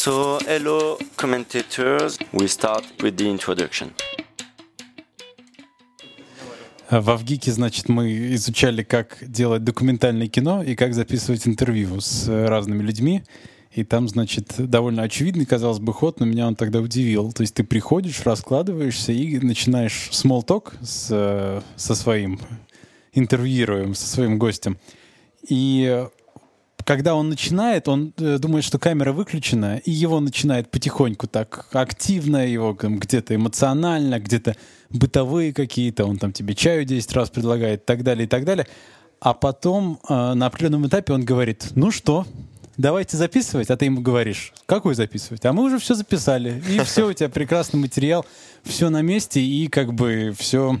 So, hello commentators. We start with the introduction. В Авгике, значит, мы изучали, как делать документальное кино и как записывать интервью с разными людьми. И там, значит, довольно очевидный, казалось бы, ход, но меня он тогда удивил. То есть ты приходишь, раскладываешься и начинаешь small talk с, со своим интервьюируем, со своим гостем. И когда он начинает, он э, думает, что камера выключена, и его начинает потихоньку так активно, его где-то эмоционально, где-то бытовые какие-то, он там тебе чаю 10 раз предлагает и так далее, и так далее. А потом э, на определенном этапе он говорит, ну что, давайте записывать, а ты ему говоришь, какой записывать? А мы уже все записали, и все, у тебя прекрасный материал, все на месте, и как бы все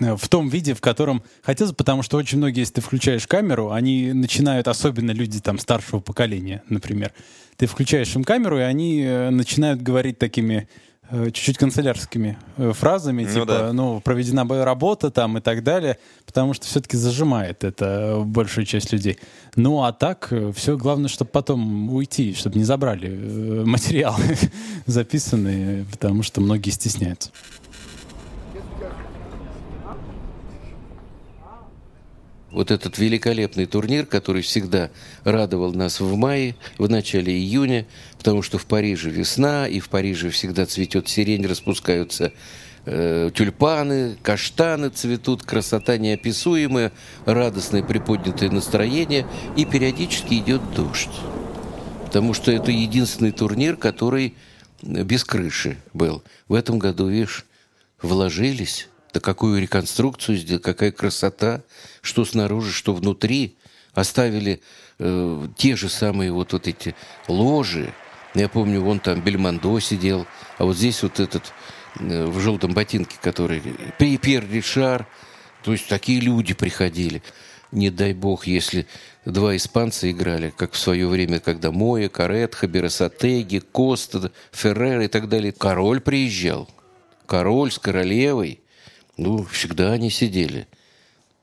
в том виде, в котором хотелось, потому что очень многие, если ты включаешь камеру, они начинают, особенно люди там старшего поколения, например, ты включаешь им камеру, и они э, начинают говорить такими э, чуть-чуть канцелярскими фразами, ну, типа, да. ну, проведена работа там и так далее, потому что все-таки зажимает это большую часть людей. Ну, а так, все главное, чтобы потом уйти, чтобы не забрали материалы записанные, потому что многие стесняются. Вот этот великолепный турнир, который всегда радовал нас в мае, в начале июня, потому что в Париже весна, и в Париже всегда цветет сирень, распускаются э, тюльпаны, каштаны цветут, красота неописуемая, радостное приподнятое настроение, и периодически идет дождь. Потому что это единственный турнир, который без крыши был. В этом году, видишь, вложились да какую реконструкцию сделали, какая красота, что снаружи, что внутри. Оставили э, те же самые вот, вот эти ложи. Я помню, вон там Бельмондо сидел, а вот здесь вот этот э, в желтом ботинке, который Пьер Ришар. То есть такие люди приходили. Не дай бог, если два испанца играли, как в свое время, когда Моя, Каретха, Берасатеги, Коста, Феррер и так далее. Король приезжал. Король с королевой. Ну, всегда они сидели.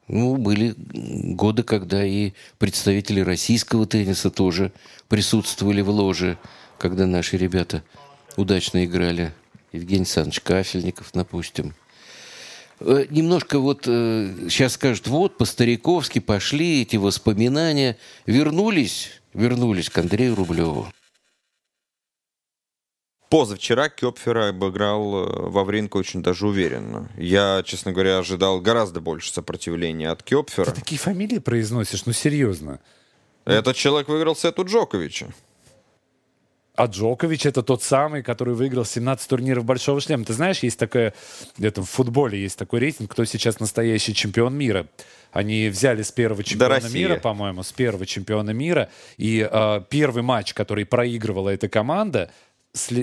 Ну, были годы, когда и представители российского тенниса тоже присутствовали в ложе, когда наши ребята удачно играли. Евгений Александрович Кафельников, допустим. Э, немножко вот э, сейчас скажут, вот по-стариковски пошли эти воспоминания. Вернулись, вернулись к Андрею Рублеву. Позавчера Кёпфера обыграл э, Вавринка очень даже уверенно. Я, честно говоря, ожидал гораздо больше сопротивления от Кёпфера. Ты такие фамилии произносишь, ну серьезно. Этот человек выиграл сет у Джоковича. А Джокович это тот самый, который выиграл 17 турниров Большого шлема. Ты знаешь, есть такое, это в футболе есть такой рейтинг, кто сейчас настоящий чемпион мира. Они взяли с первого чемпиона мира, по-моему, с первого чемпиона мира. И э, первый матч, который проигрывала эта команда,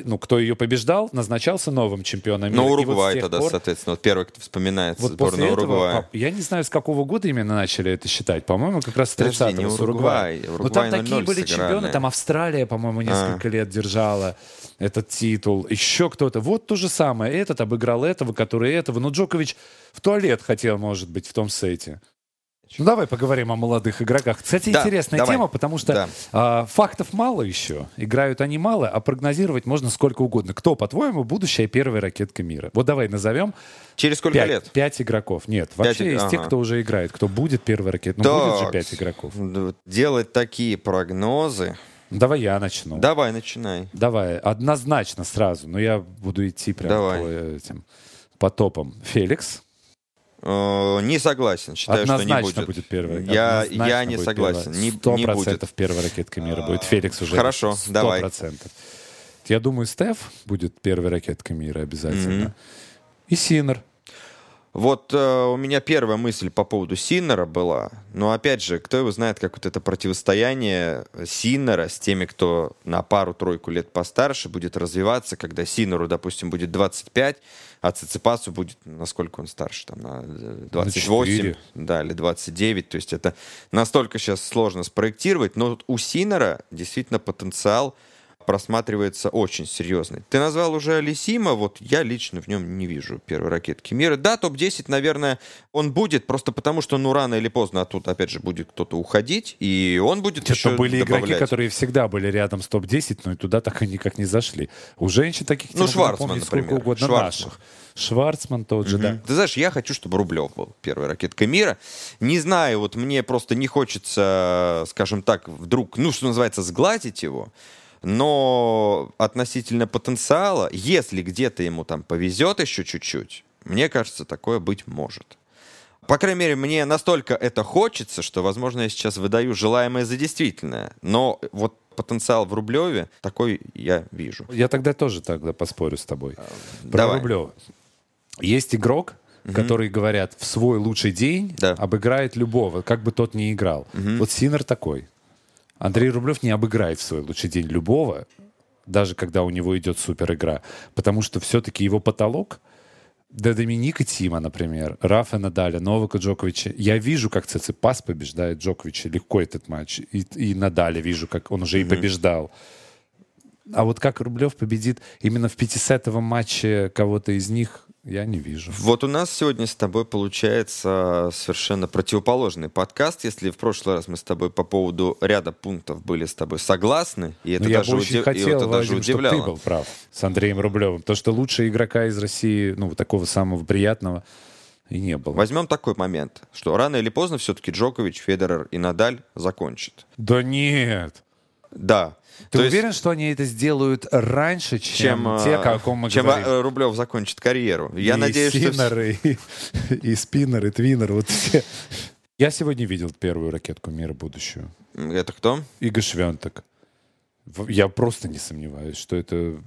ну, кто ее побеждал, назначался новым чемпионом мира. Ну, Уругвай вот тогда, пор... соответственно, вот первый, кто вспоминает вот сборную Уругвая. Я не знаю, с какого года именно начали это считать. По-моему, как раз с 30-го, с Уругвай. Уругвай. Ну, там такие были сыграли. чемпионы, там Австралия, по-моему, несколько а. лет держала этот титул. Еще кто-то. Вот то же самое. Этот обыграл этого, который этого. Но Джокович в туалет хотел, может быть, в том сете. Ну давай поговорим о молодых игроках. Кстати, да, интересная давай. тема, потому что да. а, фактов мало еще. Играют они мало, а прогнозировать можно сколько угодно. Кто, по-твоему, будущая первая ракетка мира? Вот давай назовем. Через сколько 5, лет? Пять игроков. Нет, вообще 5, из ага. тех, кто уже играет. Кто будет первой ракеткой? Ну, так, будет же пять игроков. Делать такие прогнозы. Давай я начну. Давай, начинай. Давай, однозначно сразу. Но я буду идти прямо Давай. по этим по топам. Феликс. Э, не согласен. Считаю, Однозначно что не будет. будет первый. Я, я не согласен. Сто процентов первая ракетка мира будет. Феликс уже. Хорошо, 100%. давай. Я думаю, Стеф будет первой ракеткой мира обязательно. Mm-hmm. И Синер. Вот э, у меня первая мысль по поводу Синнера была. Но опять же, кто его знает, как вот это противостояние Синнера с теми, кто на пару-тройку лет постарше будет развиваться, когда Синнеру, допустим, будет 25, а Циципасу будет, насколько он старше, там, на 28, на да, или 29. То есть это настолько сейчас сложно спроектировать. Но у Синера действительно потенциал просматривается очень серьезный. Ты назвал уже Алисима, вот я лично в нем не вижу первой ракетки мира. Да, топ-10, наверное, он будет, просто потому что, ну, рано или поздно оттуда, опять же, будет кто-то уходить, и он будет Это еще были добавлять. игроки, которые всегда были рядом с топ-10, но и туда так и никак не зашли. У женщин таких Ну, Шварцман, сколько например. угодно Шварцман. наших. Шварцман тот же, да. Ты знаешь, я хочу, чтобы Рублев был первой ракеткой мира. Не знаю, вот мне просто не хочется, скажем так, вдруг, ну, что называется, сгладить его. Но относительно потенциала, если где-то ему там повезет еще чуть-чуть, мне кажется, такое быть может. По крайней мере, мне настолько это хочется, что, возможно, я сейчас выдаю желаемое за действительное. Но вот потенциал в Рублеве такой я вижу. Я тогда тоже тогда поспорю с тобой. Про давай. Рублева. Есть игрок, который, говорят, в свой лучший день Да. обыграет любого, как бы тот ни играл. Вот Синер такой. Андрей Рублев не обыграет в свой лучший день любого, даже когда у него идет супер игра. Потому что все-таки его потолок до Доминика Тима, например, Рафа Надаля, Новака Джоковича. Я вижу, как Циципас побеждает Джоковича легко этот матч. И, и Надаля вижу, как он уже и побеждал. А вот как Рублев победит именно в пятисетовом матче кого-то из них, я не вижу. Вот у нас сегодня с тобой получается совершенно противоположный подкаст. Если в прошлый раз мы с тобой по поводу ряда пунктов были с тобой согласны, и это Но я даже, бы очень уди- и хотел, это даже Вадим, чтобы ты удивляло. был прав с Андреем Рублевым. То, что лучшего игрока из России, ну, такого самого приятного, и не было. Возьмем такой момент, что рано или поздно все-таки Джокович, Федерер и Надаль закончат. Да нет. Да. Ты То есть, уверен, что они это сделают раньше, чем, чем, те, э, о ком мы чем говорим? э, Рублев закончит карьеру? Я и надеюсь, что... вс- Синнер, и, и Спиннер, и Твиннер, вот все. Я сегодня видел первую ракетку мира будущую. Это кто? Игорь Швентек. Я просто не сомневаюсь, что это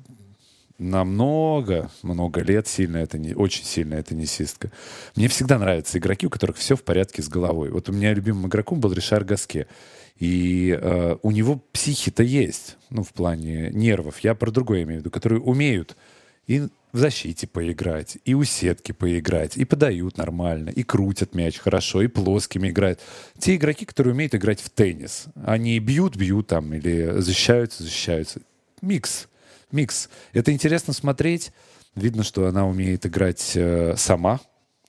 на много, много лет сильно это не, очень сильная теннисистка. Мне всегда нравятся игроки, у которых все в порядке с головой. Вот у меня любимым игроком был Ришар Гаске. И э, у него психи-то есть, ну, в плане нервов. Я про другое имею в виду, которые умеют и в защите поиграть, и у сетки поиграть, и подают нормально, и крутят мяч хорошо, и плоскими играют. Те игроки, которые умеют играть в теннис, они бьют, бьют там, или защищаются, защищаются. Микс, микс. Это интересно смотреть. Видно, что она умеет играть э, сама,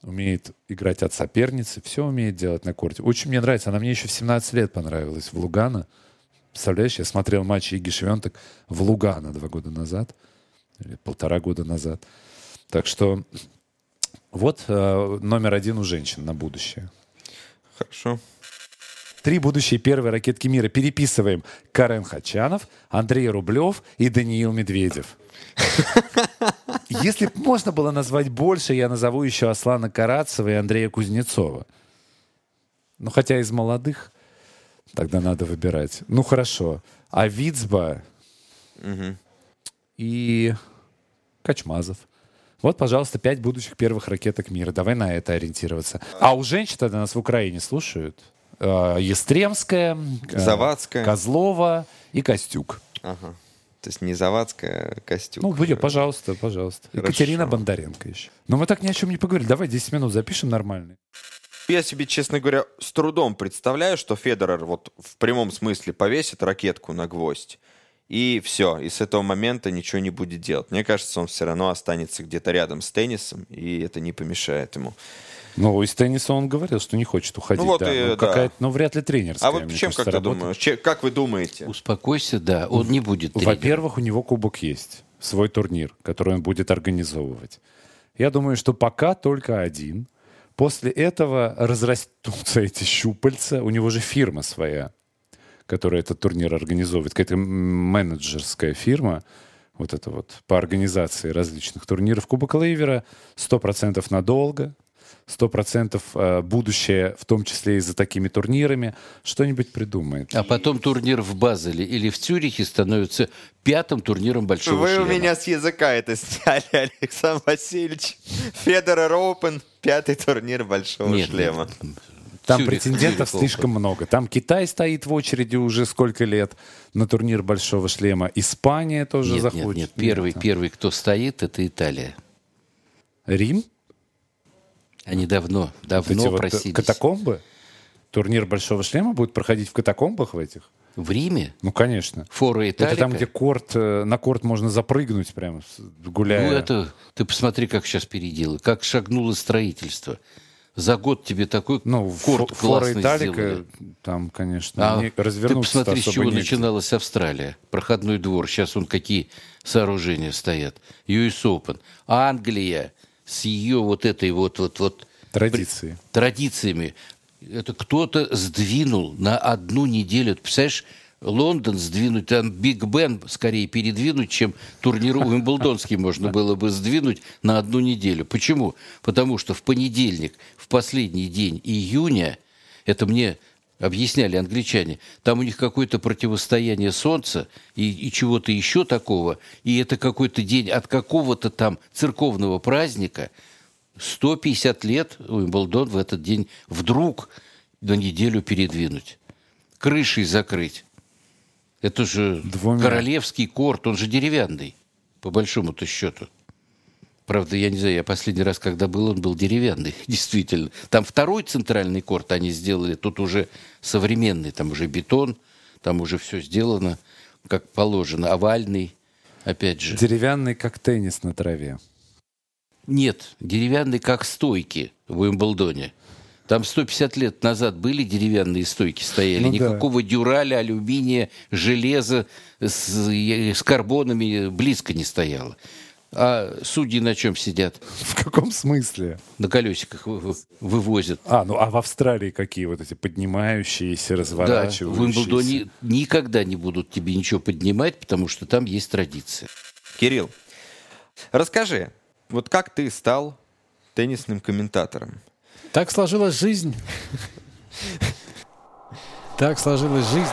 умеет играть от соперницы, все умеет делать на корте. Очень мне нравится. Она мне еще в 17 лет понравилась в Лугана. Представляешь, я смотрел матч Иги Швентек в Лугана два года назад, или полтора года назад. Так что вот э, номер один у женщин на будущее. Хорошо. Три будущие первые ракетки мира переписываем. Карен Хачанов, Андрей Рублев и Даниил Медведев. Если б можно было назвать больше, я назову еще Аслана Карацева и Андрея Кузнецова. Ну, хотя из молодых тогда надо выбирать. Ну, хорошо. А Вицба и Качмазов. Вот, пожалуйста, пять будущих первых ракеток мира. Давай на это ориентироваться. А у женщин тогда нас в Украине слушают. Э, Естремская, э, Завадская. Козлова и Костюк. Ага. То есть не Завадская, а Костюк. Ну, будет, пожалуйста, пожалуйста. Хорошо. Екатерина Бондаренко еще. Но мы так ни о чем не поговорили. Давай 10 минут запишем нормально. Я себе, честно говоря, с трудом представляю, что Федерер вот в прямом смысле повесит ракетку на гвоздь. И все, и с этого момента ничего не будет делать. Мне кажется, он все равно останется где-то рядом с теннисом, и это не помешает ему. Ну, из тенниса он говорил, что не хочет уходить. Ну вот да. и Ну, да. какая-то, ну, вряд ли тренерская. А вот чем, кажется, как ты работа. думаешь? Че- как вы думаете? Успокойся, да, он не будет тренером. Во-первых, у него кубок есть, свой турнир, который он будет организовывать. Я думаю, что пока только один. После этого разрастутся эти щупальца. У него же фирма своя, которая этот турнир организовывает. Какая-то менеджерская фирма. Вот это вот по организации различных турниров. Кубок Лейвера 100% надолго. 100% э, будущее, в том числе и за такими турнирами, что-нибудь придумает. А потом турнир в Базеле или в Цюрихе становится пятым турниром большого Вы у шлема. меня с языка это сняли, Александр Васильевич. Федерер Оупен, пятый турнир большого Нет, шлема. нет. Там Цюрих, претендентов Цюрих слишком много. Там Китай стоит в очереди уже сколько лет на турнир Большого шлема. Испания тоже Нет, заходит. нет, нет. Первый, Там. первый, кто стоит, это Италия. Рим? Они давно, давно вот просились. катакомбы? Турнир Большого шлема будет проходить в катакомбах в этих? В Риме? Ну, конечно. Фора Италика? Это там, где корт, э, на корт можно запрыгнуть прямо, гуляя. Ну, это... Ты посмотри, как сейчас переделали. Как шагнуло строительство. За год тебе такой Ну, корт фо- фора классный Италика, сделали. там, конечно, А не- ты развернуться посмотри, с чего негде. начиналась Австралия. Проходной двор. Сейчас он какие сооружения стоят. US Open. Англия с ее вот этой вот, вот, вот Традиции. традициями. Это кто-то сдвинул на одну неделю. Ты представляешь, Лондон сдвинуть, там Биг Бен скорее передвинуть, чем турнир Уимблдонский можно было бы сдвинуть на одну неделю. Почему? Потому что в понедельник, в последний день июня, это мне объясняли англичане, там у них какое-то противостояние Солнца и, и чего-то еще такого, и это какой-то день от какого-то там церковного праздника, 150 лет Уимблдон в этот день вдруг на неделю передвинуть. Крышей закрыть. Это же Двумя. королевский корт, он же деревянный, по большому-то счету. Правда, я не знаю, я последний раз, когда был, он был деревянный, действительно. Там второй центральный корт они сделали, тут уже современный, там уже бетон, там уже все сделано, как положено, овальный, опять же. Деревянный, как теннис на траве. Нет, деревянный как стойки в Уимблдоне. Там 150 лет назад были деревянные стойки стояли. Ну да. Никакого дюраля, алюминия, железа с, с карбонами близко не стояло. А судьи на чем сидят? В каком смысле? На колесиках вы- вы- вывозят. А, ну а в Австралии какие вот эти поднимающиеся, Да, разворачивающиеся? в Уимблдоне никогда не будут тебе ничего поднимать, потому что там есть традиция. Кирилл, расскажи, вот как ты стал теннисным комментатором? Так сложилась жизнь. Так сложилась жизнь.